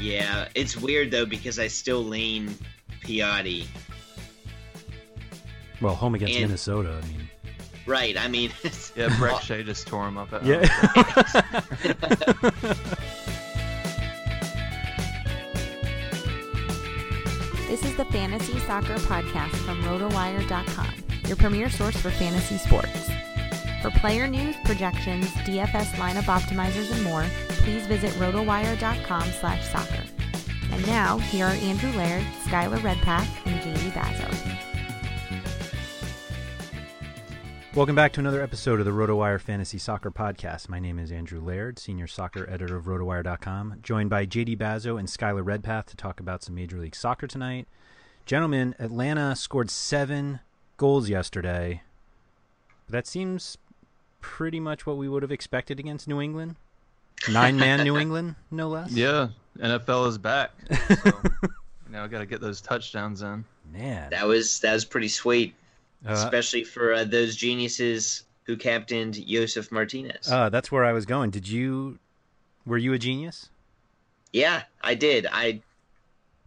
Yeah, it's weird though because I still lean Piatti. Well, home against And- Minnesota. I mean, Right. I mean, Yeah, Brek Shea just tore him up at yeah. This is the Fantasy Soccer Podcast from RotoWire.com, your premier source for fantasy sports. For player news, projections, DFS lineup optimizers, and more, please visit RotoWire.com slash soccer. And now, here are Andrew Laird, Skylar Redpath, and JD Bazo. Welcome back to another episode of the RotoWire Fantasy Soccer Podcast. My name is Andrew Laird, senior soccer editor of RotoWire.com, joined by JD Bazo and Skylar Redpath to talk about some Major League Soccer tonight. Gentlemen, Atlanta scored seven goals yesterday. That seems pretty much what we would have expected against New England. Nine man New England, no less. Yeah, NFL is back. So, now I got to get those touchdowns in. Man. that was that was pretty sweet, Uh, especially for uh, those geniuses who captained Josef Martinez. uh, that's where I was going. Did you. Were you a genius? yeah, I did. I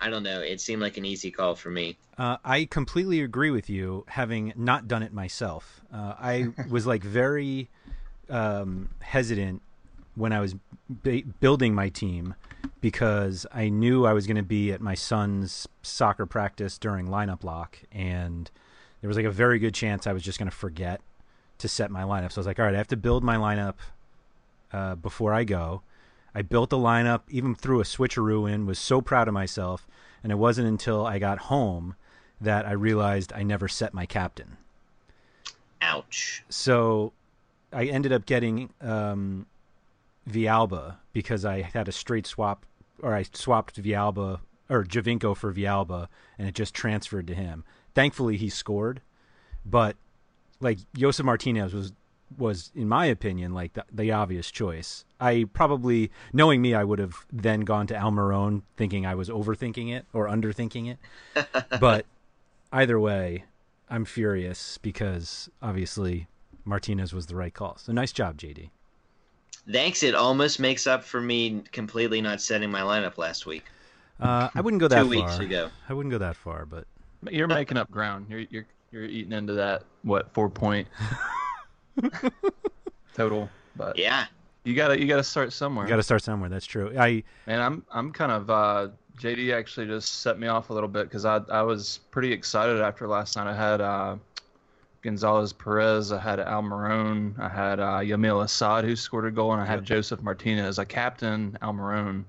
I don't know. It seemed like an easy call for me. Uh, I completely agree with you, having not done it myself. Uh, I was like very um, hesitant when I was ba- building my team because I knew I was going to be at my son's soccer practice during lineup lock, and there was like a very good chance I was just going to forget to set my lineup. So I was like, all right, I have to build my lineup uh, before I go. I built the lineup, even threw a switcheroo in, was so proud of myself. And it wasn't until I got home that I realized I never set my captain. Ouch. So I ended up getting um, Villalba because I had a straight swap, or I swapped Villalba or Giovinco for Villalba, and it just transferred to him. Thankfully, he scored, but like Josef Martinez was was in my opinion like the, the obvious choice. I probably knowing me, I would have then gone to Almiron thinking I was overthinking it or underthinking it. but either way, I'm furious because obviously Martinez was the right call. So nice job, JD. Thanks. It almost makes up for me completely not setting my lineup last week. Uh, I wouldn't go that Two weeks far. ago. I wouldn't go that far, but You're making up ground. You're you're you're eating into that what four point total. But Yeah. you gotta you gotta start somewhere. you got to start somewhere. That's true. I and I'm I'm kind of uh, JD actually just set me off a little bit because I I was pretty excited after last night. I had uh, Gonzalez Pirez, I had Almiron, I had uh, Yamil Assad who scored a goal, and I had Josef Martinez. I captain Almiron,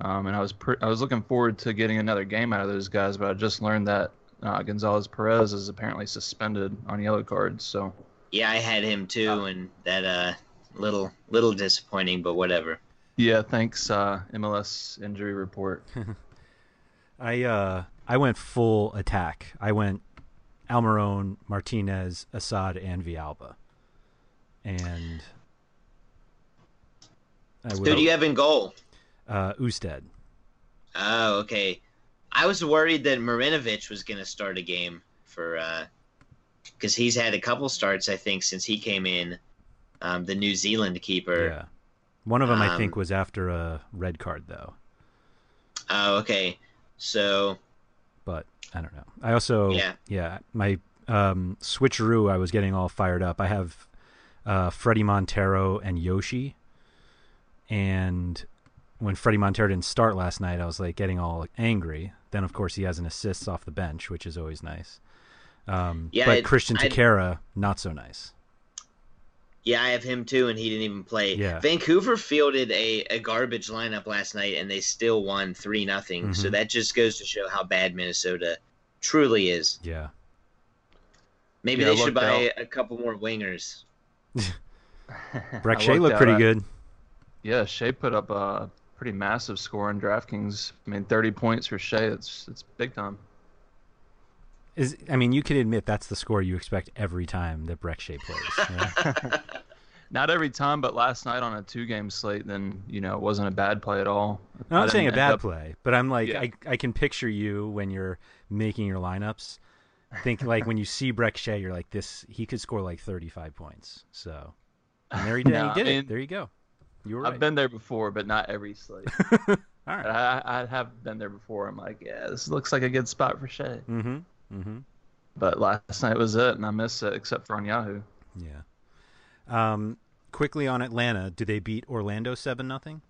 um, and I was pre- I was looking forward to getting another game out of those guys, but I just learned that uh, Gonzalez Pirez is apparently suspended on yellow cards. So Yeah, I had him too, and that uh little little disappointing, but whatever. yeah, thanks uh, MLS injury report. I uh I went full attack. I went Almiron, Martinez, Assad, and Villalba. And I Who do you have in goal? uh Usted. Oh, okay. I was worried that Marinovic was going to start a game for because he's had a couple starts, I think, since he came in. Um, the New Zealand keeper. Yeah. One of them I think Um, was after a red card though. Oh, okay. So But I don't know. I also Yeah. yeah, my um switcheroo I was getting all fired up. I have uh Fredy Montero and Yoshi. And when Fredy Montero didn't start last night, I was like getting all angry. Then of course he has an assist off the bench, which is always nice. Um Yeah, but it- Cristian Techera, not so nice. Yeah, I have him too, and he didn't even play. Yeah. Vancouver fielded a, a garbage lineup last night, and they still won three nothing. So Mhm. that just goes to show how bad Minnesota truly is. Yeah. Maybe Yeah, they should buy out. a couple more wingers. Brek I Shea looked looked out, pretty I- good. Yeah, Shea put up a pretty massive score in DraftKings. I mean, 30 points for Shea. It's it's big time. Is I mean, you could admit that's the score you expect every time that Brek Shea plays. yeah? Not every time, but last night on a two-game slate, then you know it wasn't a bad play at all. I'm not saying a bad up- play, but I'm like, Yeah. I, I can picture you when you're making your lineups. I think like when you see Brek Shea, you're like, this, he could score like 35 points. So, and there he did. No, he did I it. There you go. You were right. I've been there before, but not every slate. All right. I, I have been there before. I'm like, yeah, this looks like a good spot for Shea. Mm-hmm. Mm-hmm. But last night was it, and I missed it, except for on Yahoo. Yeah. Um, quickly on Atlanta, do they beat Orlando seven nothing?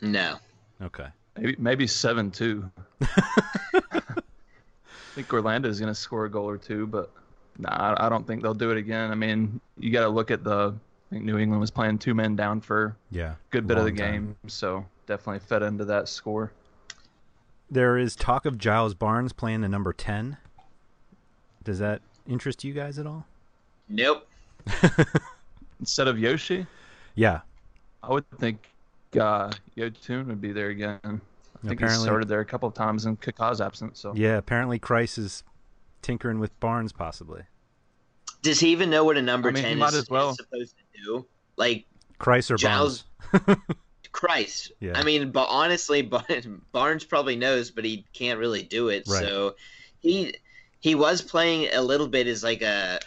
No. Okay. Maybe maybe seven two. I think Orlando is going to score a goal or two, but nah, I I don't think they'll do it again. I mean, you got to look at the. I think New England was playing two men down for a Yeah. good bit of the long time. game, so definitely fed into that score. There is talk of Giles Barnes playing the number ten. Does that interest you guys at all? Nope. Instead of Yoshi, Yeah. I would think uh, Yotun would be there again. I think he Apparently- started there a couple of times in Kaka's absence. So Yeah. Apparently, Kreis is tinkering with Barnes, possibly. Does he even know what a number I mean, ten is, as well. is supposed to do? Like Kreis or Giles- Barnes? Christ. Yeah. I mean, but honestly, Barnes probably knows, but he can't really do it. Right. So he he was playing a little bit as like a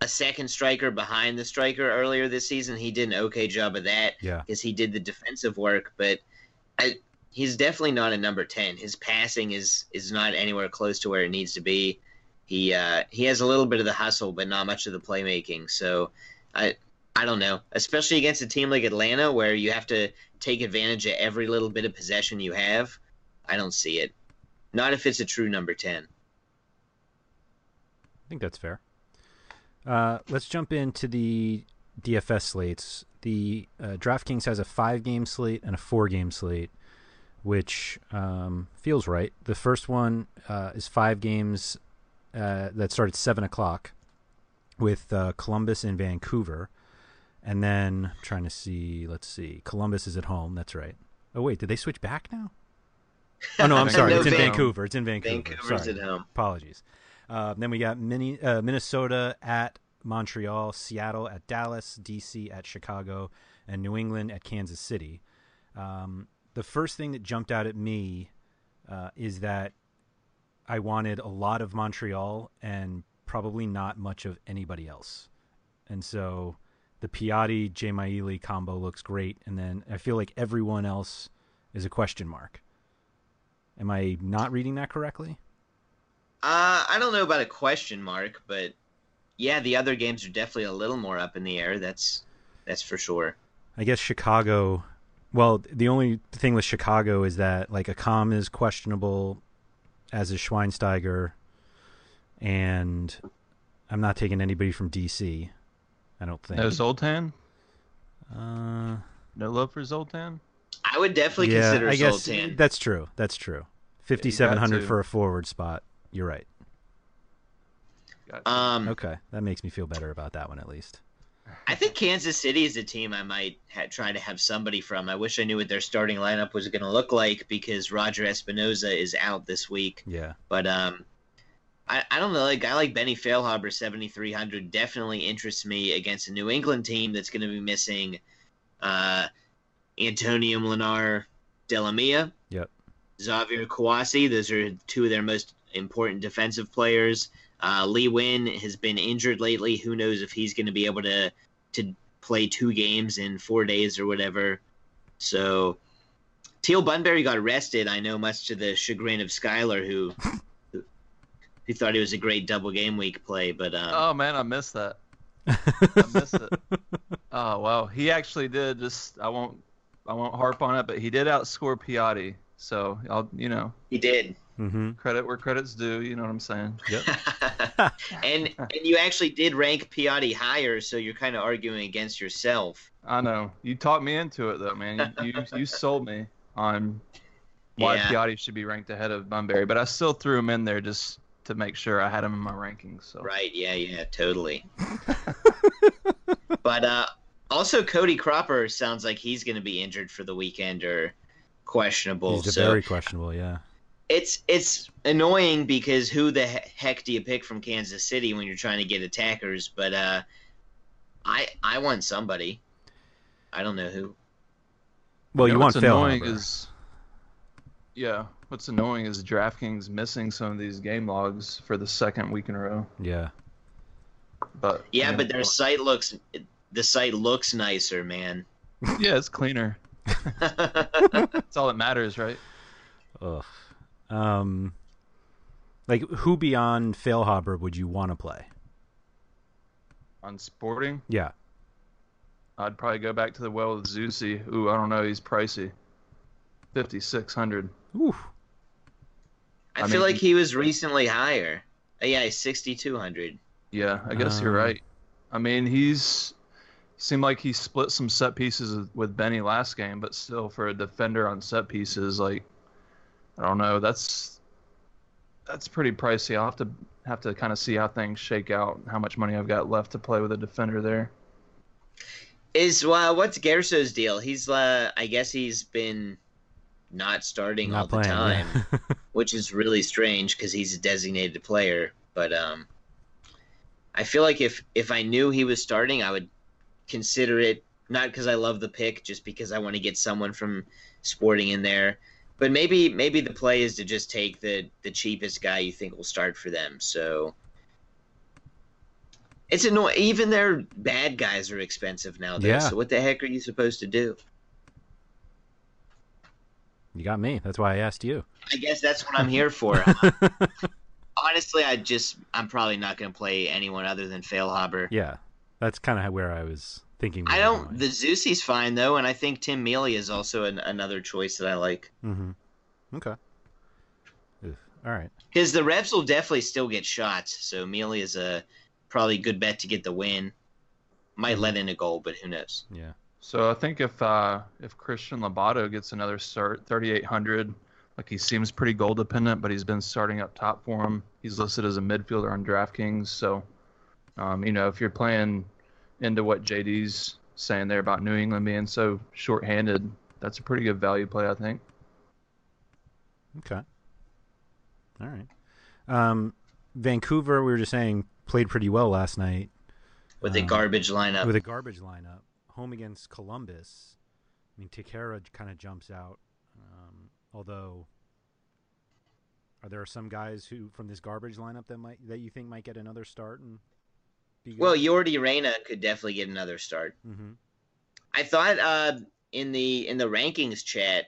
a second striker behind the striker earlier this season. He did an okay job of that Yeah. because he did the defensive work, but I, he's definitely not a number ten. His passing is is not anywhere close to where it needs to be. He uh, he has a little bit of the hustle, but not much of the playmaking. So I I don't know, especially against a team like Atlanta where you have to take advantage of every little bit of possession you have. I don't see it. Not if it's a true number ten. I think that's fair. Uh, let's jump into the DFS slates. The uh, DraftKings has a five-game slate and a four-game slate, which um, feels right. The first one uh, is five games uh, that start at seven o'clock, with uh, Columbus and Vancouver, and then I'm trying to see. Let's see. Columbus is at home. That's right. Oh wait, did they switch back now? Oh no, I'm sorry. No, it's in Van- Vancouver. It's in Vancouver. Vancouver's Sorry. at home. Apologies. Uh, then we got mini, uh, Minnesota at Montreal, Seattle at Dallas, DC at Chicago, and New England at Kansas City. Um, the first thing that jumped out at me uh, is that I wanted a lot of Montreal and probably not much of anybody else. And so the Piatti Dzemaili combo looks great. And then I feel like everyone else is a question mark. Am I not reading that correctly? Uh, I don't know about a question mark, but yeah, the other games are definitely a little more up in the air. That's that's for sure. I guess Chicago. Well, the only thing with Chicago is that like a Accam is questionable, as is Schweinsteiger, and I'm not taking anybody from DC. I don't think. No Zoltan. Uh, No love for Zoltan. I would definitely yeah, consider I guess Zoltan. that's true. That's true. Fifty-seven hundred to. for a forward spot. You're right. Gotcha. Um, Okay, that makes me feel better about that one at least. I think Kansas City is a team I might ha- try to have somebody from. I wish I knew what their starting lineup was going to look like because Roger Espinoza is out this week. Yeah. But um, I, I don't know. Like a guy like Benny Feilhaber, seventy three hundred, definitely interests me against a New England team that's going to be missing uh, Antonio Mlinar Delamea, Yep. Xavier Kouassi. Those are two of their most important defensive players. Uh, Lee Nguyen has been injured lately. Who knows if he's going to be able to to play two games in four days or whatever. So Teal Bunbury got arrested. I know, much to the chagrin of Skylar, who who, who thought he was a great double game week play. But um, Oh man, I missed that. I missed it. Oh wow, he actually did. Just I won't I won't harp on it, but he did outscore Piatti. So I'll you know he did. Mm-hmm. credit where credit's due. You know what I'm saying? Yep. and and you actually did rank Piatti higher, so you're kind of arguing against yourself. I know. You talked me into it though, man. You you, you sold me on why Yeah. Piatti should be ranked ahead of Bunbury, but I still threw him in there just to make sure I had him in my rankings. So Right? Yeah, yeah, totally. but uh, also Cody Cropper sounds like he's going to be injured for the weekend or questionable. He's so very questionable. Yeah. it's it's annoying because who the heck do you pick from Kansas City when you're trying to get attackers? But uh, I I want somebody. I don't know who. Well, know you want what's annoying Feilhaber. is yeah. What's annoying is DraftKings missing some of these game logs for the second week in a row. Yeah. But Yeah, you but their site looks the site looks nicer, man. yeah, it's cleaner. That's all that matters, right? Ugh. Um, like who beyond Feilhaber would you want to play? On Sporting, Yeah. I'd probably go back to the well with Zusi. Ooh, I don't know, he's pricey. Fifty six hundred. Ooh. I, I feel mean- like he was recently higher. Uh, yeah, he's sixty two hundred. Yeah, I guess you're Um, right. I mean, he's seemed like he split some set pieces with- with Benny last game, but still, for a defender on set pieces, like I don't know, that's that's pretty pricey. I'll have to have to kind of see how things shake out, how much money I've got left to play with a defender there. Is well, what's Gerso's deal? He's uh, I guess he's been not starting all Not the time, yeah. which is really strange because he's a designated player. But um, I feel like if if I knew he was starting, I would consider it not because I love the pick, just because I want to get someone from Sporting in there. But maybe maybe the play is to just take the the cheapest guy you think will start for them. So it's annoying. Even their bad guys are expensive now. Yeah. So what the heck are you supposed to do? You got me. That's why I asked you. I guess that's what I'm here for. Honestly, I just I'm probably not going to play anyone other than Feilhaber. yeah. That's kind of where I was thinking. I don't. going. The Zusi's fine though, and I think Tim Melia is also an, another choice that I like. Mm-hmm. Okay. Oof. All right. Because the Revs will definitely still get shots, so Melia is a probably good bet to get the win. Might let in a goal, but who knows? Yeah. So I think if uh, if Cristian Lobato gets another start, 3,800, like he seems pretty goal dependent, but he's been starting up top for him. He's listed as a midfielder on DraftKings. So, um, you know, if you're playing into what JD's saying there about New England being so short-handed, that's a pretty good value play, I think. Okay. All right. Um, Vancouver, we were just saying, played pretty well last night With a Um, garbage lineup. with a garbage lineup. Home against Columbus. I mean, Techera kind of jumps out. Um, although, are there some guys who from this garbage lineup that might that you think might get another start and be good? well, Yordi Reyna could definitely get another start. hmm I thought uh, in the in the rankings chat,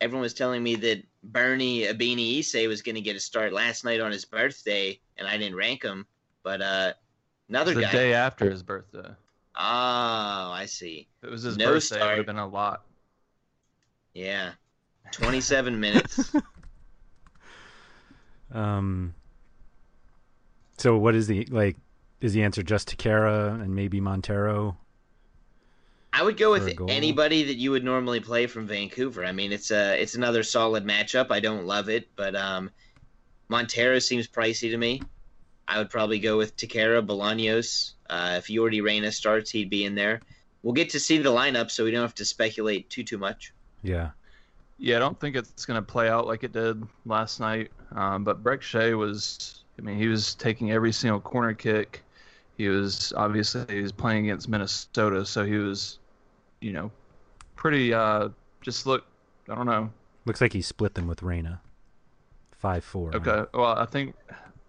everyone was telling me that Bernie Ibini-Isei was going to get a start last night on his birthday, and I didn't rank him. But uh, another guy, the guy. day after his birthday. Oh, I see. If it was his No birthday, it would have been a lot. Yeah, 27 minutes. Um. So what is the like? Is the answer just Techera and maybe Montero? I would go with anybody that you would normally play from Vancouver. I mean, it's a it's another solid matchup. I don't love it, but um, Montero seems pricey to me. I would probably go with Techera Bolaños. Uh, if Yordi Reyna starts, he'd be in there. We'll get to see the lineup, so we don't have to speculate too too much. Yeah. Yeah, I don't think it's going to play out like it did last night. Um, but Brek Shea was, I mean, he was taking every single corner kick. He was obviously he was playing against Minnesota, so he was, you know, pretty. Uh, just look, I don't know. Looks like he split them with Reyna. Five four. Okay, well, I think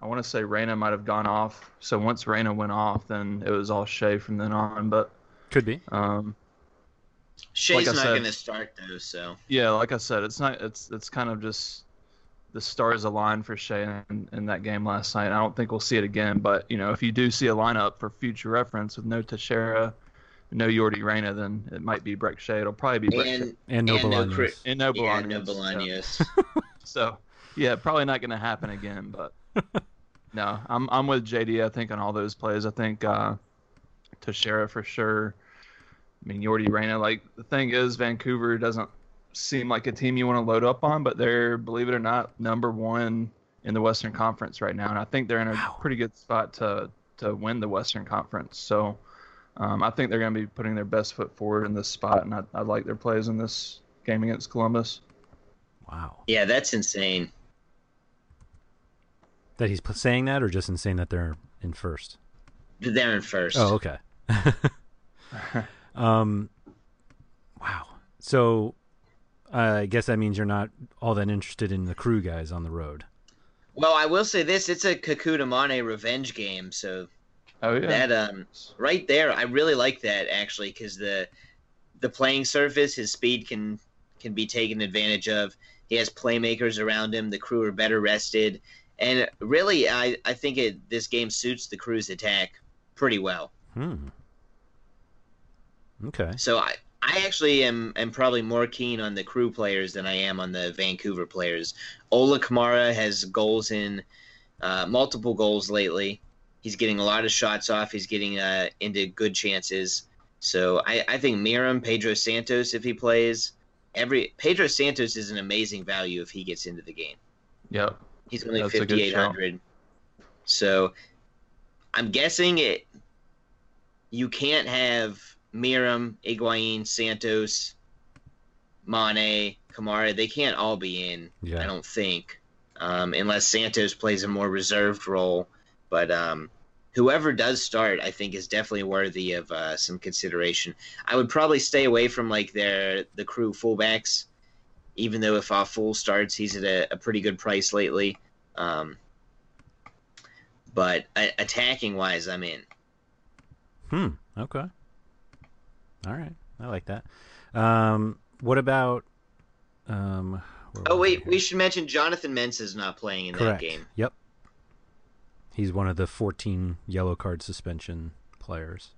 I want to say Reyna might have gone off. So once Reyna went off, then it was all Shea from then on. But Could be. um, Shea's I not going to start though, so Yeah, like I said, it's not. It's it's kind of just the stars aligned for Shea in, in that game last night. I don't think we'll see it again. But you know, if you do see a lineup for future reference with no Techera, no Yordi Reyna, then it might be Brek Shea. It'll probably be Brek Shea. and And no and no Bolaños. cri- and no yeah, Bolaños. no so- So yeah, probably not going to happen again. But no, I'm I'm with JD. I think on all those plays. I think uh, Techera for sure. I mean, Yordi Reyna. Like the thing is, Vancouver doesn't seem like a team you want to load up on, but they're, believe it or not, number one in the Western Conference right now, and I think they're in a Wow. pretty good spot to to win the Western Conference. So. Um, I think they're going to be putting their best foot forward in this spot, and I, I like their plays in this game against Columbus. Wow. yeah, that's insane. That he's saying that, or just in saying that they're in first. They're in first. Oh, okay. um, wow. So, uh, I guess that means you're not all that interested in the crew guys on the road. Well, I will say this: it's a Kekuta Manneh revenge game, so Oh yeah. that um right there, I really like that actually because the the playing surface, his speed can can be taken advantage of. He has playmakers around him. The crew are better rested, and really, I I think it this game suits the crew's attack pretty well. Hmm. Okay. So I I actually am am probably more keen on the crew players than I am on the Vancouver players. Ola Kamara has goals in uh, multiple goals lately. He's getting a lot of shots off. He's getting uh, into good chances. So I, I think Meram, Pedro Santos, if he plays, every Pedro Santos is an amazing value if he gets into the game. Yep. He's only That's fifty eight hundred. So I'm guessing it. You can't have Meram, Higuain, Santos, Manneh, Kamara. They can't all be in. Yeah. I don't think, um, unless Santos plays a more reserved role. But um, whoever does start, I think, is definitely worthy of uh, some consideration. I would probably stay away from like their the crew fullbacks, even though if a full starts, he's at a, a pretty good price lately. Um, but uh, attacking wise, I'm in. Hmm. Okay. All right. I like that. Um, what about? Um, Oh wait, we should mention Jonathan Mensah is not playing in Correct. that game. Yep. He's one of the 14 yellow card suspension players.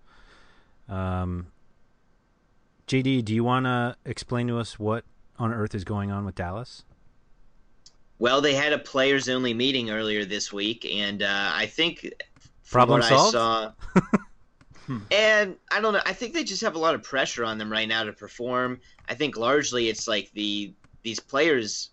Um, JD, do you want to explain to us what on earth is going on with Dallas? Well, they had a players only meeting earlier this week, and uh, I think Problem solved? I saw, and I don't know. I think they just have a lot of pressure on them right now to perform. I think largely it's like the these players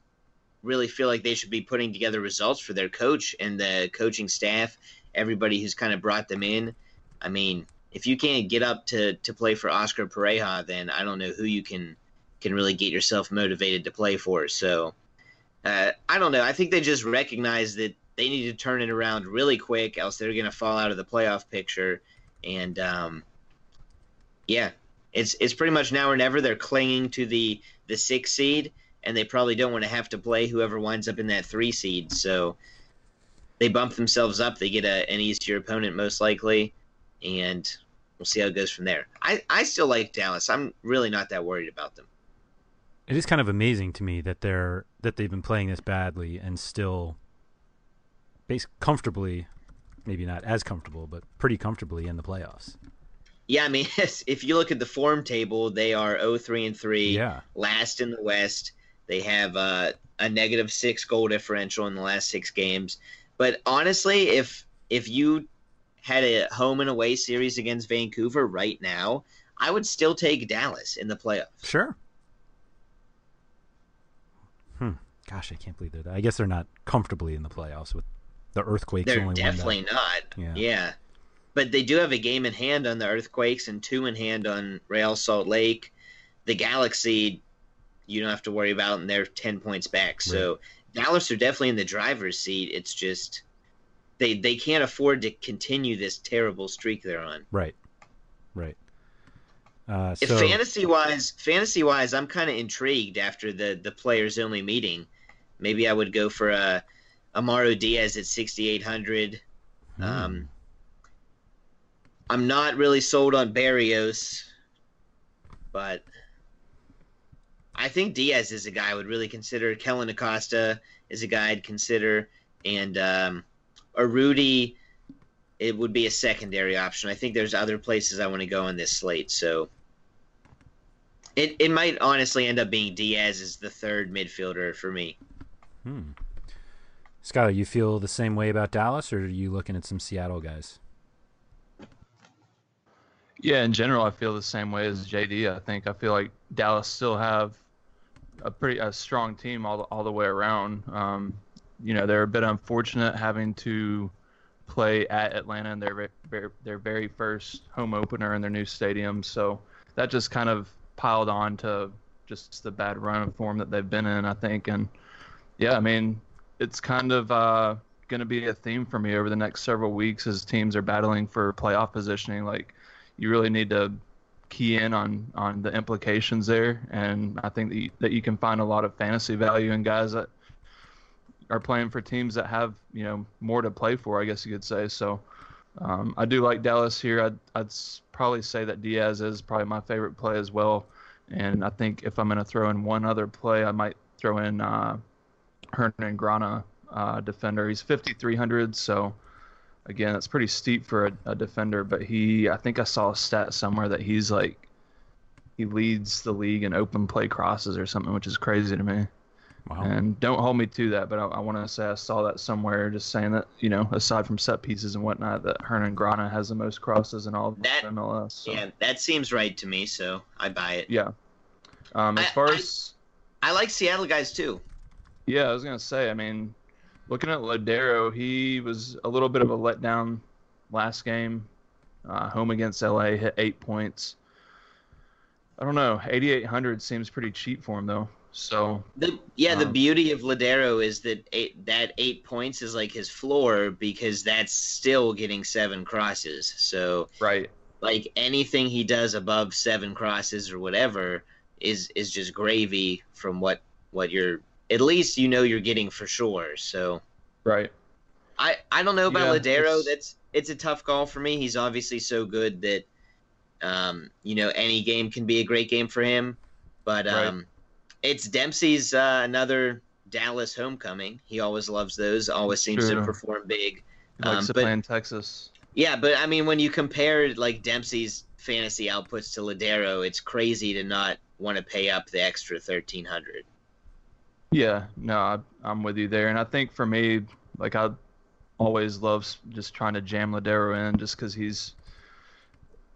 really feel like they should be putting together results for their coach and the coaching staff, everybody who's kind of brought them in. I mean, if you can't get up to to play for Oscar Pareja, then I don't know who you can can really get yourself motivated to play for. So uh, I don't know. I think they just recognize that they need to turn it around really quick, else they're going to fall out of the playoff picture. And um, yeah, it's it's pretty much now or never. They're clinging to the the six seed, and they probably don't want to have to play whoever winds up in that three seed. So they bump themselves up. They get a, an easier opponent most likely, and we'll see how it goes from there. I, I still like Dallas. I'm really not that worried about them. It is kind of amazing to me that they're that they've been playing this badly and still base comfortably, maybe not as comfortable, but pretty comfortably in the playoffs. Yeah, I mean, if you look at the form table, they are 0-3 and 3, Yeah. last in the West. They have uh, a negative six goal differential in the last six games. But honestly, if if you had a home and away series against Vancouver right now, I would still take Dallas in the playoffs. Sure. Hmm. Gosh, I can't believe that. I guess they're not comfortably in the playoffs with the Earthquakes. They're only won that. definitely not. Yeah. Yeah. But they do have a game in hand on the Earthquakes and two in hand on Real Salt Lake. The Galaxy, you don't have to worry about, and they're 10 points back. So Dallas are definitely in the driver's seat. It's just they they can't afford to continue this terrible streak they're on. Right. Right. Uh, If fantasy wise, fantasy wise, I'm kind of intrigued after the the players only meeting. Maybe I would go for a Mauro Diaz at 6,800. hmm, Um, I'm not really sold on Barrios, but I think Diaz is a guy I would really consider. Kellyn Acosta is a guy I'd consider, and um, a Rudy, it would be a secondary option. I think there's other places I want to go in this slate, so it it might honestly end up being Diaz as the third midfielder for me. Hmm. Skylar, you feel the same way about Dallas, or are you looking at some Seattle guys? Yeah, in general, I feel the same way as JD. I think I feel like Dallas still have a pretty a strong team all the, all the way around. Um, you know, they're a bit unfortunate having to play at Atlanta in their their their very first home opener in their new stadium. So that just kind of piled on to just the bad run of form that they've been in. I think, and yeah, I mean, it's kind of uh, going to be a theme for me over the next several weeks as teams are battling for playoff positioning. Like you really need to key in on on the implications there, and I think that you, that you can find a lot of fantasy value in guys that are playing for teams that have you know more to play for. I guess you could say. So um, I do like Dallas here. I'd I'd probably say that Diaz is probably my favorite play as well, and I think if I'm going to throw in one other play, I might throw in uh, Hernan Grana, uh, defender. He's 5,300, so again, that's pretty steep for a, a defender. But he, I think I saw a stat somewhere that he's like, he leads the league in open play crosses or something, which is crazy to me. Wow. And don't hold me to that, but I, I want to say I saw that somewhere, just saying that you know, aside from set pieces and whatnot, that Hernan Grana has the most crosses in all of That- MLS. So, Yeah, that seems right to me, so I buy it. yeah. Um, as I- far I- as I like Seattle guys too. Yeah, I was gonna say. I mean, looking at Lodeiro, he was a little bit of a letdown last game. Uh, home against LA, hit eight points. I don't know. 8,800 seems pretty cheap for him though. So The yeah, the Um, beauty of Lodeiro is that eight, that eight points is like his floor because that's still getting seven crosses. So right, like anything he does above seven crosses or whatever is is just gravy from what what you're at least you know you're getting for sure. So right. I I don't know about Yeah, Lodeiro. it's- That's it's a tough call for me. He's obviously so good that um you know any game can be a great game for him. But Right. um it's Dempsey's uh, another Dallas homecoming. He always loves those. Always seems to perform big. He likes Um, to but- play in Texas. Yeah, but I mean, when you compare like Dempsey's fantasy outputs to Lodeiro, it's crazy to not want to pay up the extra thirteen hundred. Yeah, no, I, I'm with you there, and I think for me, like I always love just trying to jam Lodeiro in, just because he's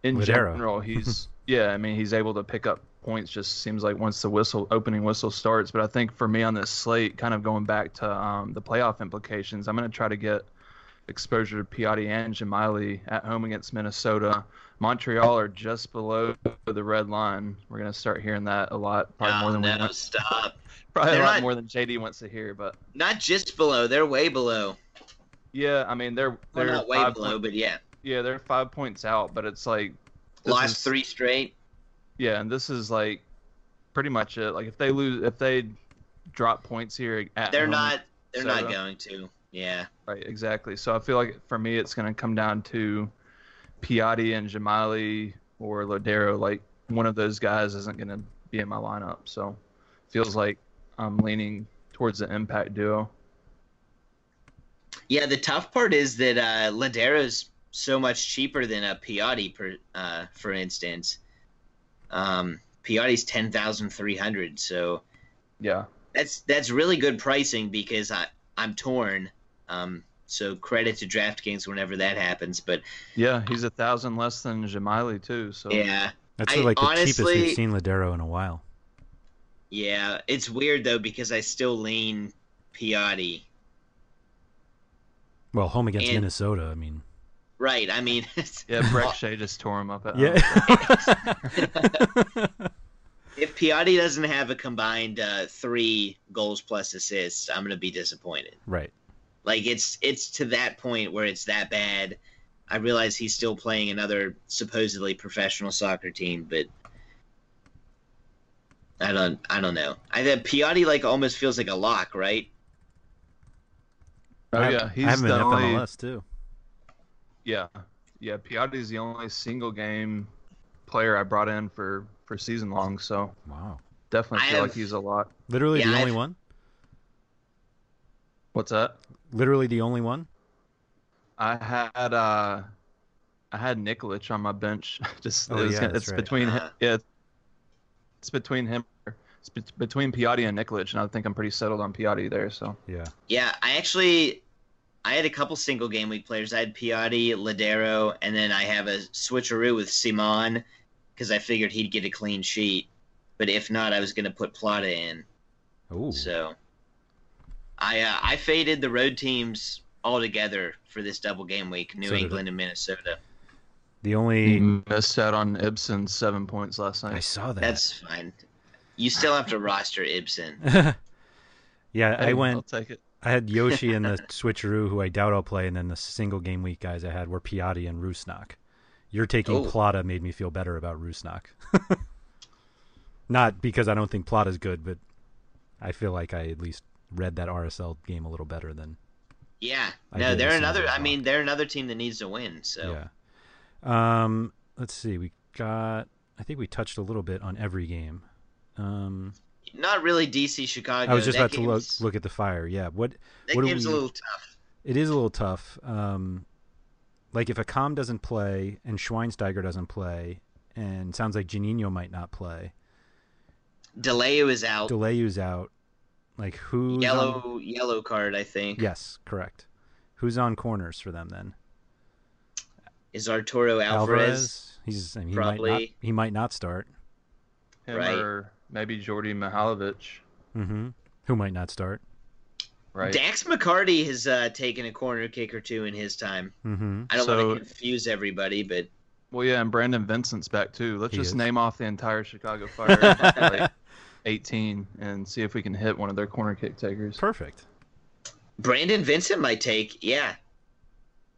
in Lodeiro. general he's yeah, I mean he's able to pick up points. Just seems like once the whistle opening whistle starts. But I think for me on this slate, kind of going back to um, the playoff implications, I'm going to try to get exposure to Piatti and Dzemaili at home against Minnesota. Montreal are just below the red line. We're going to start hearing that a lot, probably more Oh than we no, want. stop! Probably a They're lot not- more than JD wants to hear, but Not just below; they're way below. yeah, I mean they're they're not way below, point- but yeah, yeah they're five points out, but it's like lost is- three straight. Yeah, and this is like pretty much it. Like if they lose, if they drop points here at They're home- not. They're not going to. Yeah. Right exactly. So I feel like for me it's going to come down to Piatti and Dzemaili or Lodeiro. Like one of those guys isn't going to be in my lineup. So feels like I'm leaning towards the impact duo. Yeah, the tough part is that uh, Lodeiro's so much cheaper than a Piatti, per, uh, for instance. Um, Piatti's ten thousand three hundred, so Yeah. that's that's really good pricing because I I'm torn. Um, so credit to DraftKings whenever that happens, but Yeah, he's a thousand less than Dzemaili too. So yeah, That's I like the cheapest honestly- we've seen Lodeiro in a while. yeah, it's weird though because I still lean Piatti. Well, home against And- Minnesota. I mean, Right, I mean, it's- yeah, Brek Shea just tore him up at yeah. if Piatti doesn't have a combined uh, three goals plus assists, I'm gonna be disappointed. right. Like it's it's to that point where it's that bad. I realize he's still playing another supposedly professional soccer team, but I don't I don't know. I think Piatti like almost feels like a lock, right? Oh yeah, he's I have him the in only. FMLS too. Yeah, yeah. Piatti's the only single game player I brought in for for season long. So Wow. definitely I feel like he's a lot. Literally Yeah, the only I've- one. What's that? Literally the only one. I had uh, I had Nikolic on my bench. Just Oh, it was yeah, it's right. between him, Uh-huh. yeah, it's between him. It's be- between Piatti and Nikolic, and I think I'm pretty settled on Piatti there. So Yeah. Yeah, I actually I had a couple single game week players. I had Piatti, Lodeiro, and then I have a switcheroo with Simon because I figured he'd get a clean sheet. But if not, I was going to put Plata in. Ooh. So I uh, I faded the road teams altogether for this double game week, New So England and Minnesota. The he only missed out on Ibson's seven points last night. I saw that. That's fine. You still have to roster Ibsen. yeah, I Hey, went. I'll take it. I had Yoshi and the switcheroo, who I doubt I'll play, and then the single game week guys I had were Piatti and Rusnak. You're taking Oh. Plata made me feel better about Rusnak. Not because I don't think Plata's good, but I feel like I at least read that RSL game a little better than Yeah, I no, they're another. I mean, they're another team that needs to win. So yeah. Um, let's see. We got. I think we touched a little bit on every game. Um, not really DC Chicago. I was just That about to look look at the fire. Yeah. What That what game's we- a little tough. It is a little tough. Um, like if Accam doesn't play and Schweinsteiger doesn't play, and sounds like Juninho might not play, de Leeuw is out. de Leeuw's out. Like who? yellow On... yellow card, I think. Yes, correct. Who's on corners for them then? Is Arturo Alvarez? He's. I mean, he might not. Probably. He might not start. Him Right. or maybe Djordje Mihailovic. Mm-hmm. Who might not start? Right. Dax McCarty has uh, taken a corner kick or two in his time. Mm-hmm. I don't So- want to confuse everybody, but Well, yeah, and Brandon Vincent's back too. Let's He just is. name off the entire Chicago Fire, like 18, and see if we can hit one of their corner kick takers. Perfect. Brandon Vincent might take. Yeah,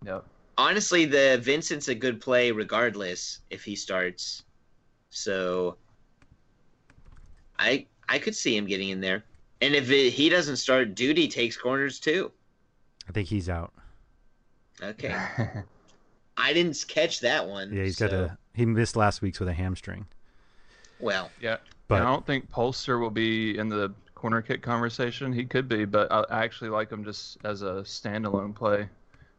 Yep. honestly, the Vincent's a good play regardless if he starts. So, I I could see him getting in there. And if it, he doesn't start, Duty takes corners too. I think he's out. Okay, I didn't catch that one. Yeah, he's so, got a. He missed last week's with a hamstring. Well, yeah. But And I don't think Polster will be in the corner kick conversation. He could be, but I I actually like him just as a standalone play. I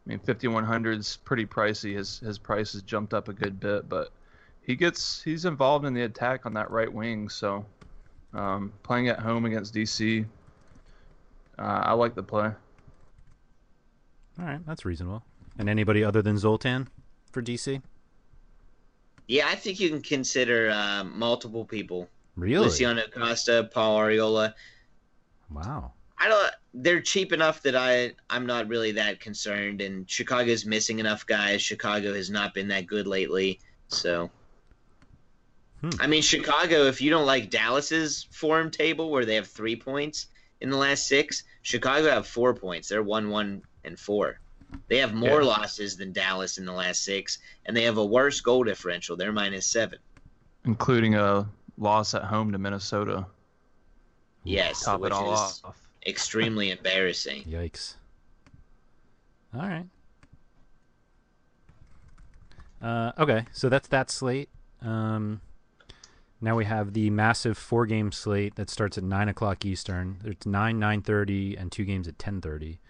mean, 5100 is pretty pricey. His his price has jumped up a good bit, but he gets he's involved in the attack on that right wing. So um, playing at home against DC, uh, I like the play. all right, that's reasonable. And anybody other than Zoltan for DC? yeah, I think you can consider uh, multiple people. Really? Luciano Costa, Paul Arriola. Wow. I don't. They're cheap enough that I I'm not really that concerned. And Chicago's missing enough guys. Chicago has not been that good lately. So, Hmm. I mean, Chicago. If you don't like Dallas's form table where they have three points in the last six, Chicago have four points. They're one one and four. They have more Yeah. losses than Dallas in the last six, and they have a worse goal differential. They're minus seven. including a loss at home to Minnesota. Yes, Top which it all is off. extremely embarrassing. Yikes. All right. Uh, okay, so that's that slate. Um, Now we have the massive four game slate that starts at nine o'clock Eastern. It's nine, nine thirty, and two games at ten thirty.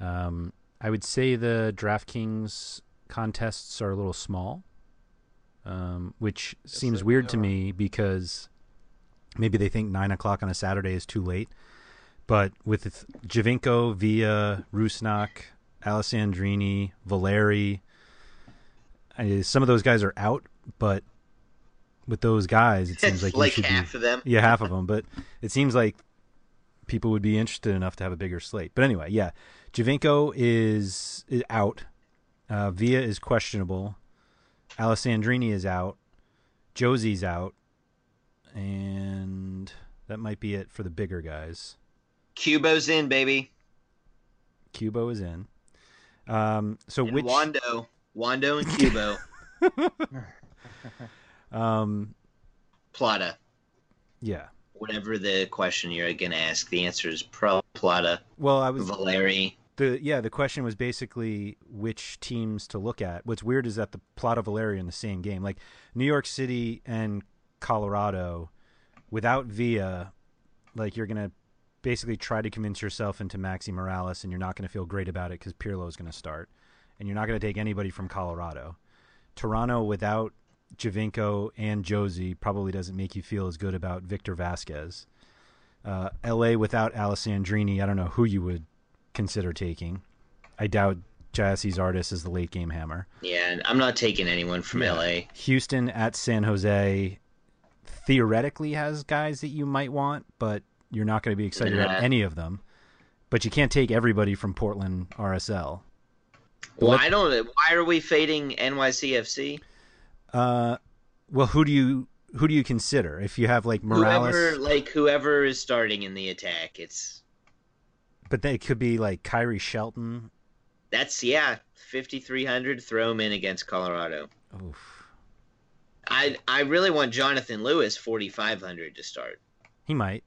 Um, I would say the DraftKings contests are a little small, um, which seems they weird to me because maybe they think nine o'clock on a Saturday is too late. But with Giovinco, Villa, Rusnak, Alessandrini, Valeri, I, some of those guys are out, but with those guys, it seems like like should half be, of them. yeah, half of them. But it seems like people would be interested enough to have a bigger slate. But anyway, yeah, Giovinco is, is out. Uh, Villa is questionable. Alessandrini is out. Jozy's out, and that might be it for the bigger guys. Cubo's in, baby. Cubo is in. Um, so And which Wondo, Wondo and Cubo, um, Plata. yeah. Whatever the question you're gonna ask, the answer is pro Plata, Well, I was Valeri. The yeah. The question was basically which teams to look at. What's weird is that the plot of Valeria in the same game, like New York City and Colorado, without Villa, like you're gonna basically try to convince yourself into Maxi Morales, and you're not gonna feel great about it because Pirlo is gonna start, and you're not gonna take anybody from Colorado. Toronto without Giovinco and Jozy probably doesn't make you feel as good about Victor Vasquez. Uh, L.A. without Alessandrini, I don't know who you would consider taking. I doubt Gyasi Zardes is the late game hammer. Yeah, I'm not taking anyone from Yeah. LA. Houston at San Jose theoretically has guys that you might want, but you're not going to be excited about any of them. But you can't take everybody from Portland RSL. Well, Let- I don't. Why are we fading NYCFC? Uh, well, who do you who do you consider if you have like Morales? Whoever, like whoever is starting in the attack, it's But they could be like Khiry Shelton. that's yeah, 5300. Throw him in against Colorado. Oof. I I really want Jonathan Lewis 4500 to start. He might.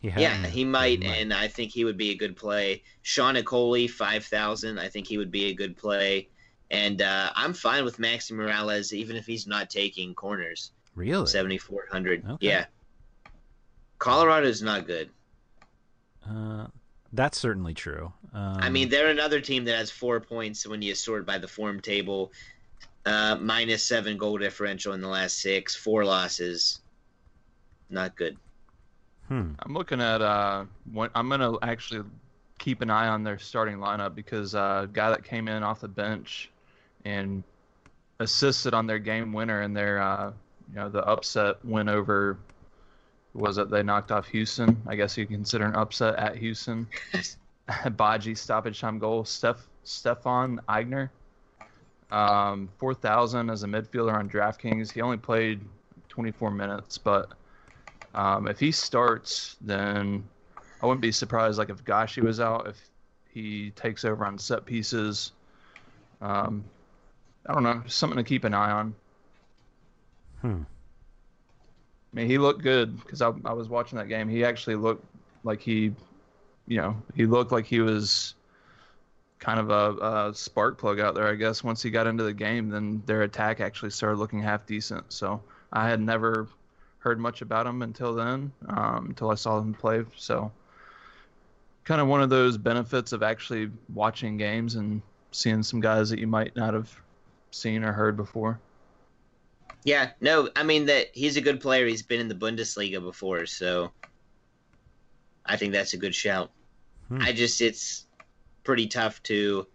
He Yeah, hasn't, he might, and I think he would be a good play. Sean Nicoli, five thousand. I think he would be a good play, and uh, I'm fine with Maxi Morales, even if he's not taking corners. really. Seventy four hundred. Okay. Yeah. Colorado's not good. Uh, that's certainly true. Um, I mean, they're another team that has four points when you sort by the form table. Uh, minus seven goal differential in the last six, four losses. Not good. hmm. I'm looking at uh, one, I'm gonna actually keep an eye on their starting lineup because uh, a guy that came in off the bench and assisted on their game winner and their uh, you know the upset win over was it they knocked off Houston? I guess you consider an upset at Houston. Baji stoppage time goal. Steph Stefan Aigner. Um, four thousand as a midfielder on DraftKings. He only played 24 minutes, but um, if he starts, then I wouldn't be surprised. Like if Gashi was out, if he takes over on set pieces. Um, I don't know, something to keep an eye on. Hmm. I mean, he looked good because I, I was watching that game. He actually looked like he, you know, he looked like he was kind of a, a spark plug out there. I guess once he got into the game, then their attack actually started looking half decent. So I had never heard much about him until then, um, until I saw him play. So kind of one of those benefits of actually watching games and seeing some guys that you might not have seen or heard before. Yeah, no, I mean that he's a good player. He's been in the Bundesliga before, so I think that's a good shout. Hmm. I just it's pretty tough to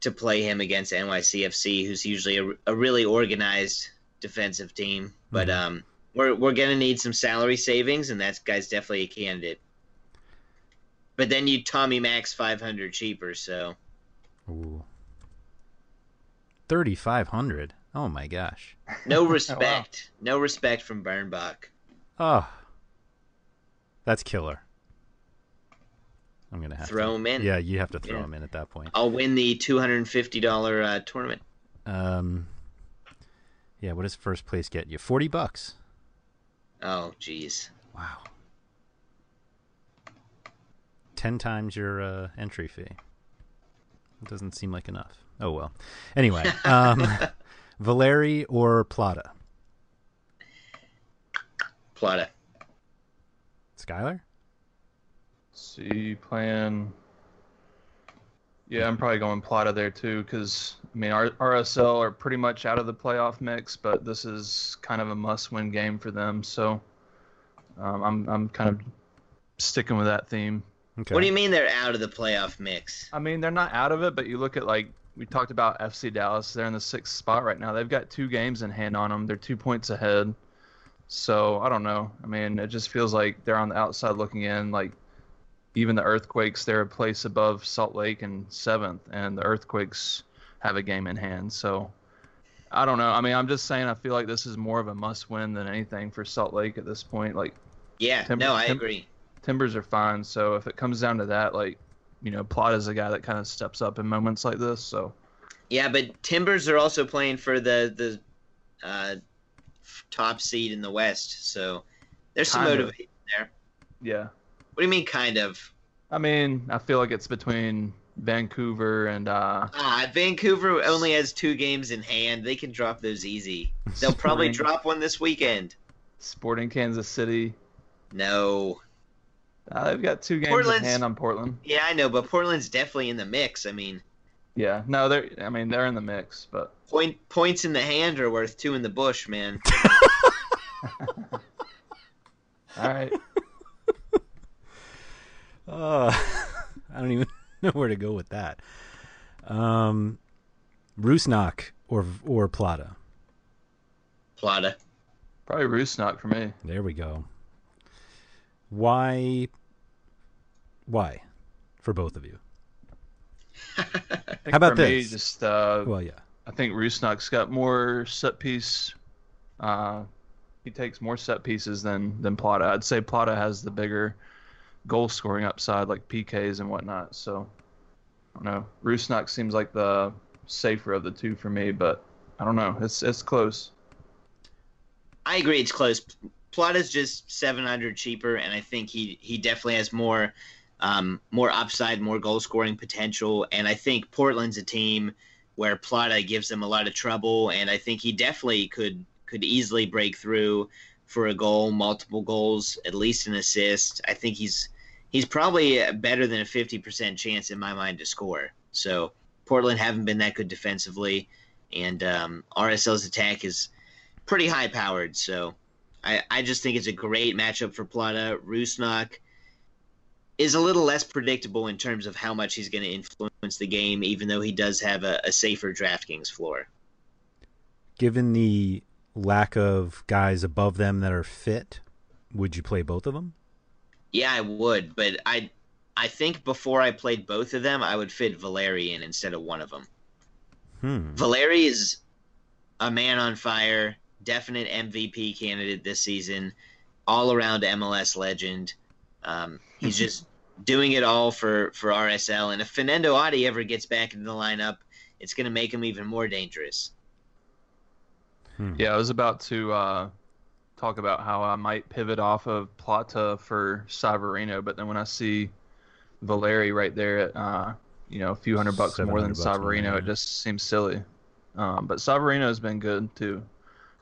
to play him against NYCFC, who's usually a, a really organized defensive team. But Mhm. um, we're we're gonna need some salary savings, and that guy's definitely a candidate. But then you Tommy Max five hundred cheaper, so Ooh. 3500 Oh my gosh. no respect, no respect from Bernbach. Oh. That's killer. I'm going to have Throw to him in. Yeah, you have to throw Yeah. him in at that point. I'll win the two hundred and fifty dollar uh, tournament. Um Yeah, what does first place get you? 40 bucks. Oh, jeez. Wow. 10 times your uh, entry fee. It doesn't seem like enough. Oh well. Anyway, um Valeri or Plata? Plata. Skylar? See, playing. Yeah, I'm probably going Plata there too, because I mean, R- RSL are pretty much out of the playoff mix, but this is kind of a must-win game for them. So um, I'm I'm kind of sticking with that theme. Okay. What do you mean they're out of the playoff mix? I mean, they're not out of it, but you look at like we talked about FC Dallas. They're in the sixth spot right now. They've got two games in hand on them. They're two points ahead. So I don't know. I mean, it just feels like they're on the outside looking in. Like even the Earthquakes, they're a place above Salt Lake and seventh, and the Earthquakes have a game in hand. So I don't know. I mean, I'm just saying. I feel like this is more of a must-win than anything for Salt Lake at this point. Like Yeah, no, I Tim- agree. Timbers are fine. So if it comes down to that, like you know, Plot is a guy that kind of steps up in moments like this. So Yeah, but Timbers are also playing for the the uh, top seed in the West, so there's some Kind of. motivation there. yeah. What do you mean, kind of? I mean, I feel like it's between Vancouver and uh, Ah, Vancouver only has two games in hand. They can drop those easy. They'll probably drop one this weekend. Sporting Kansas City. No. Uh, they've got two games Portland's- in hand on Portland. Yeah, I know, but Portland's definitely in the mix. I mean, Yeah, no, they're. I mean, they're in the mix, but point points in the hand are worth two in the bush, man. all right. Uh, I don't even know where to go with that. Um, Rusnak or or Plata. Plata. Probably Rusnak for me. There we go. Why? Why? For both of you. I think How about for me, this? just uh, Well, yeah. I think Rusnak's got more set piece. Uh, he takes more set pieces than than Plata. I'd say Plata has the bigger goal scoring upside, like PKs and whatnot. So I don't know. Rusnak seems like the safer of the two for me, but I don't know. It's it's close. I agree, it's close. Plata's just seven hundred cheaper, and I think he he definitely has more um, more upside, more goal scoring potential. And I think Portland's a team where Plata gives them a lot of trouble, and I think he definitely could could easily break through for a goal, multiple goals, at least an assist. I think he's he's probably better than a fifty percent chance in my mind to score. So Portland haven't been that good defensively, and um, RSL's attack is pretty high powered. So I, I just think it's a great matchup for Plata. Rusnak is a little less predictable in terms of how much he's going to influence the game, even though he does have a, a safer DraftKings floor. Given the lack of guys above them that are fit, would you play both of them? Yeah, I would, but I I think before I played both of them, I would fit Valeri in instead of one of them. Hmm. Valeri is a man on fire, definite MVP candidate this season, all around MLS legend. Um, he's just doing it all for, for RSL. And if Fanendo Adi ever gets back into the lineup, it's going to make him even more dangerous. Hmm. Yeah, I was about to uh, talk about how I might pivot off of Plata for Savarino, but then when I see Valeri right there at uh, you know a few hundred bucks more than 700 bucks Savarino, yeah. it just seems silly. Um, but Savarino's been good too.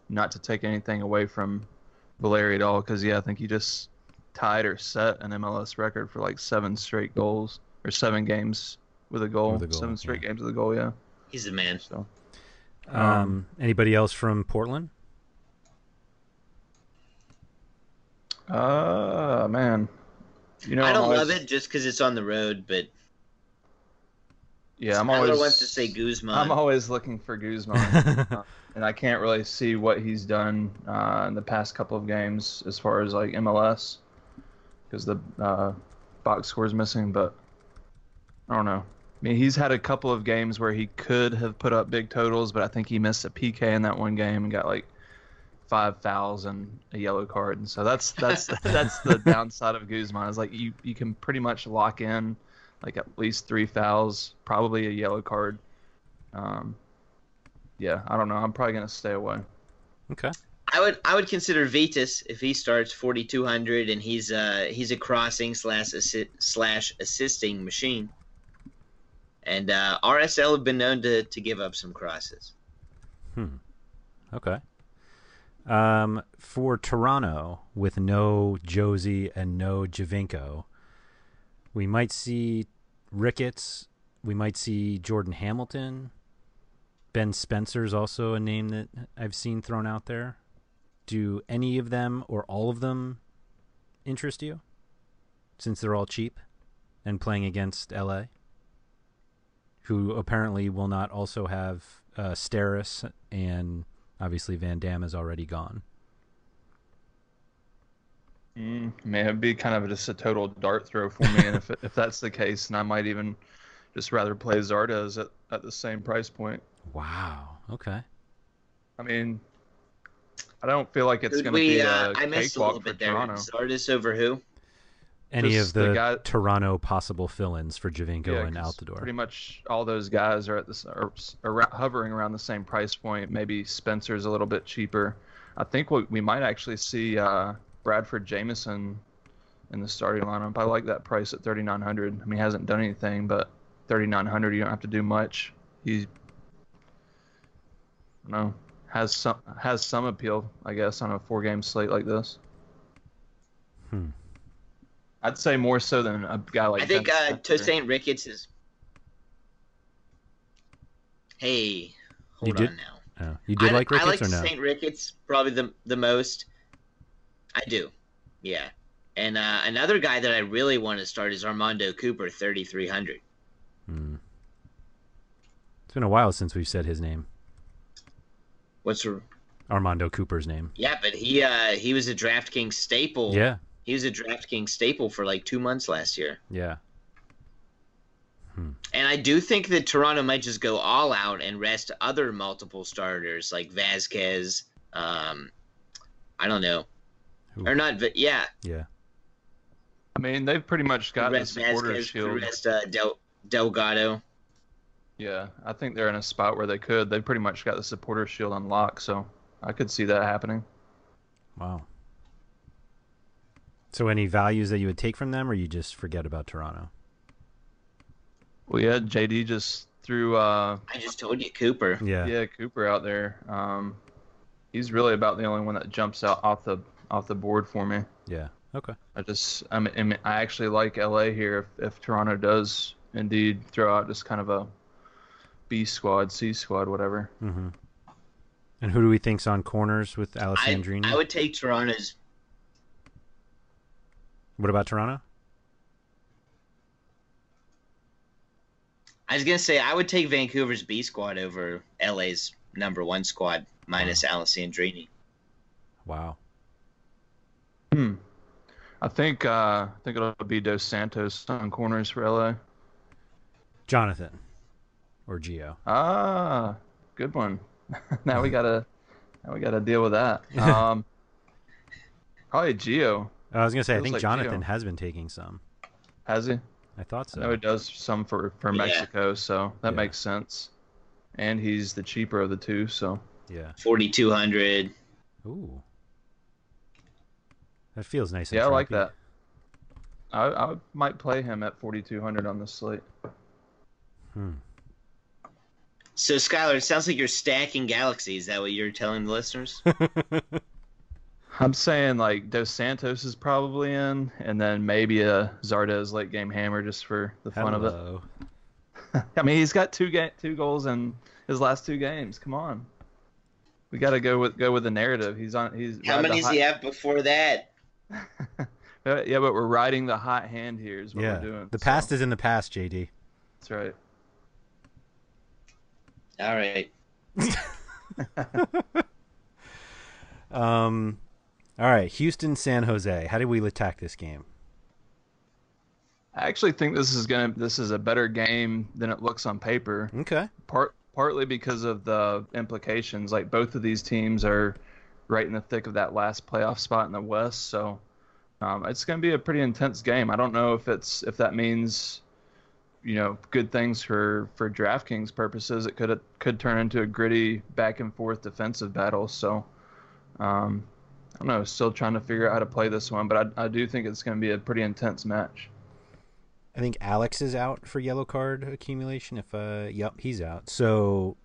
Not to take anything away from Valeri at all, because yeah, I think he just tied or set an MLS record for like seven straight goals or seven games with a goal. With a goal, seven straight yeah. games with a goal, yeah. He's the man. So Um, anybody else from Portland? uh man. You know, I don't always- love it just because it's on the road, but Yeah, I'm Tyler always wants to say Guzman. I'm always looking for Guzman, uh, and I can't really see what he's done uh, in the past couple of games as far as like MLS, because the uh, box score is missing. But I don't know. I mean, he's had a couple of games where he could have put up big totals, but I think he missed a PK in that one game and got like five fouls and a yellow card. And so that's that's that's the downside of Guzman. Is like you you can pretty much lock in like at least three fouls, probably a yellow card. Um, yeah, I don't know. I'm probably gonna stay away. Okay. I would I would consider Vytas if he starts 4200 and he's uh he's a crossing slash assi- slash assisting machine. And uh, RSL have been known to, to give up some crosses. Hmm. Okay. Um, for Toronto, with no Jozy and no Giovinco, we might see Ricketts. We might see Jordan Hamilton. Ben Spencer's also a name that I've seen thrown out there. Do any of them or all of them interest you? Since they're all cheap and playing against LA, who apparently will not also have uh, Steres and obviously Van Damme is already gone. Mm, may it be kind of just a total dart throw for me, and if if that's the case, and I might even just rather play Zardes at, at the same price point. Wow. Okay. I mean, I don't feel like it's going to we? be Uh, a I missed a little cakewalk for bit there. Toronto. Zardes over who? Any Just of the the, guy- Toronto possible fill-ins for Giovinco Yeah, and 'cause Altidore? Pretty much all those guys are at this are, are hovering around the same price point. Maybe Spencer's a little bit cheaper. I think what we might actually see uh, Bradford Jamieson in the starting lineup. I like that price at 3900. I mean, he hasn't done anything, but 3900 you don't have to do much. He I don't know has some has some appeal, I guess, on a four game slate like this. Hmm. I'd say more so than a guy like I think Ben uh, Spencer. Tosaint Ricketts is. Hey, hold did? on now. Oh, you did I, like I Ricketts like or no? St. Ricketts probably the the most. I do, yeah. And uh, another guy that I really want to start is Armando Cooper, thirty three hundred. Hmm. It's been a while since we've said his name, What's the? Armando Cooper's name. Yeah, but he uh, he was a DraftKings staple. Yeah. he was a DraftKings staple for like two months last year. Yeah. And I do think that Toronto might just go all out and rest other multiple starters like Vasquez. Um, I don't know, Ooh. or not. But Yeah, Yeah. I mean, they've pretty much got the rest supporter Vasquez, shield. rest uh, Del- Delgado. Yeah, I think they're in a spot where they could. They pretty much got the supporter shield unlocked, so I could see that happening. Wow. So any values that you would take from them, or you just forget about Toronto? Well, yeah, JD just threw uh, I just told you, Cooper. Yeah. yeah Cooper out there. Um, he's really about the only one that jumps out off the off the board for me. Yeah. Okay. I just I mean, I mean, I actually like LA here if, if Toronto does indeed throw out just kind of a B squad, C squad, whatever. Mm-hmm. And who do we think's on corners with I, Alessandrini? I would take Toronto's. What about Toronto? I was gonna say I would take Vancouver's B squad over LA's number one squad minus Alessandrini. Wow. Hmm. I think uh, I think it'll be Dos Santos on corners for LA. Jonathan or Gio. Ah, good one. now we gotta now we gotta deal with that. Um, probably Gio. I was gonna say I think like Jonathan Gio. has been taking some. Has he? I thought so. know so. he does some for for Yeah. Mexico, so that Yeah. makes sense. And he's the cheaper of the two, so Yeah. Forty two hundred. Ooh. That feels nice. and yeah, I like that. I I might play him at 4200 on the slate. Hmm. So Skylar, it sounds like you're stacking galaxies. Is that what you're telling the listeners? I'm saying like Dos Santos is probably in, and then maybe a Zardes late game hammer just for the fun of Hello. it. I mean, he's got two ga- two goals in his last two games. Come on, we got to go with go with the narrative. He's on. He's How many does hot- he have before that? Yeah, but we're riding the hot hand here. Is what Yeah. we're doing. The so, past is in the past, JD. That's right. All right. Um, all right, Houston, San Jose. How do we attack this game? I actually think this is gonna this is a better game than it looks on paper. Okay. Part partly because of the implications. Like both of these teams are right in the thick of that last playoff spot in the West, so um, it's going to be a pretty intense game. I don't know if it's if that means you know good things for for DraftKings purposes. It could it could turn into a gritty back and forth defensive battle. So um, I don't know. Still trying to figure out how to play this one, but I, I do think it's going to be a pretty intense match. I think Alex is out for yellow card accumulation. If uh, yep, he's out. So,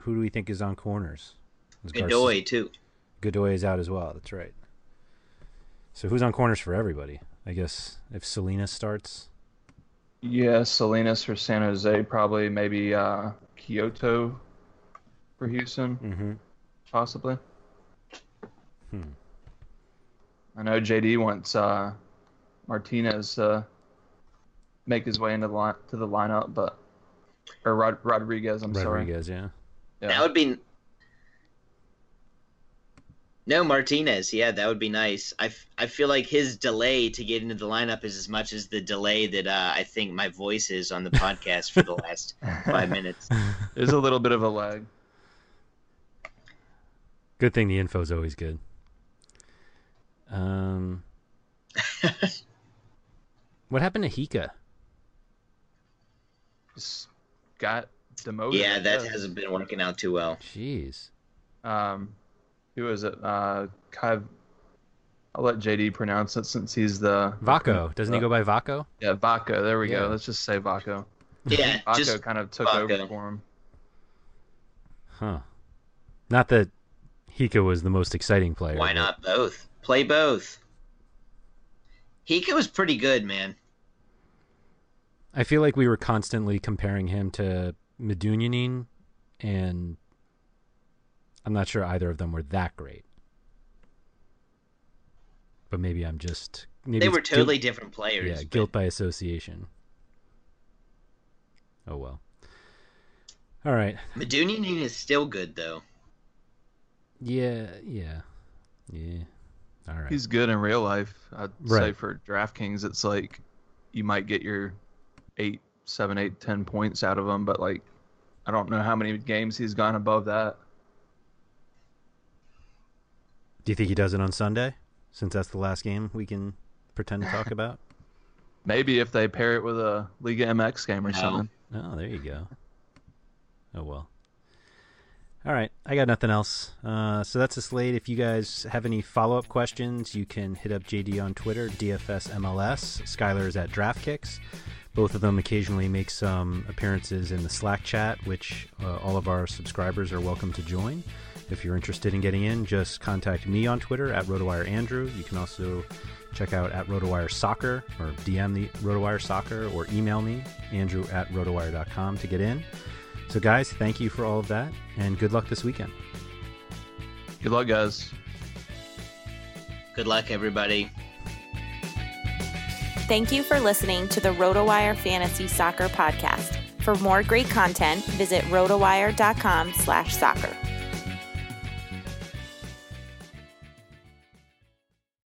who do we think is on corners? Is Garcia- Godoy too. Godoy is out as well. That's right. So who's on corners for everybody? I guess if Salinas starts. Yeah, Salinas for San Jose, probably maybe uh, Quioto for Houston, Mm-hmm. possibly. Hmm. I know JD wants uh, Martinez to make his way into the line, to the lineup, but or Rod- Rodriguez. I'm sorry. Rodriguez, yeah. Yeah. That would be. No, Martinez. Yeah, that would be nice. I, f- I feel like his delay to get into the lineup is as much as the delay that uh, I think my voice is on the podcast for the last five minutes. There's a little bit of a lag. Good thing the info's always good. Um, what happened to Hyka? Just got demoted. Yeah, that hasn't been working out too well. Jeez. Um, who is it? Uh, Kai. I'll let JD pronounce it since he's the Vako. Doesn't he go by Vako? Yeah, Vako. There we Yeah. go. Let's just say Vako. Yeah, Vako just kind of took over for him. Huh. Not that Hyka was the most exciting player. why not both? Play both. Hyka was pretty good, man. I feel like we were constantly comparing him to Medunjanin, and I'm not sure either of them were that great. But maybe I'm just maybe They it's were guilt- totally different players. yeah but guilt by association. Oh well. All right. Medunjanin is still good though. Yeah. Yeah. Yeah. All right. He's good in real life. I'd say for DraftKings, it's like you might get your eight, seven, eight, ten points out of him, but like I don't know how many games he's gone above that. Do you think he does it on Sunday? Since that's the last game we can pretend to talk about. Maybe if they pair it with a Liga MX game or No. something. Oh, there you go. Oh well. All right, I got nothing else. Uh, so that's a slate. If you guys have any follow up questions, you can hit up JD on Twitter, DFS MLS. Skylar is at DraftKicks. Both of them occasionally make some appearances in the Slack chat, which uh, all of our subscribers are welcome to join. If you're interested in getting in, just contact me on Twitter at RotoWire Andrew. You can also check out at RotoWire Soccer or DM the RotoWire Soccer or email me, Andrew at RotoWire.com to get in. So, guys, thank you for all of that and good luck this weekend. Good luck, guys. Good luck, everybody. Thank you for listening to the RotoWire Fantasy Soccer Podcast. For more great content, visit rotowire.com slash soccer.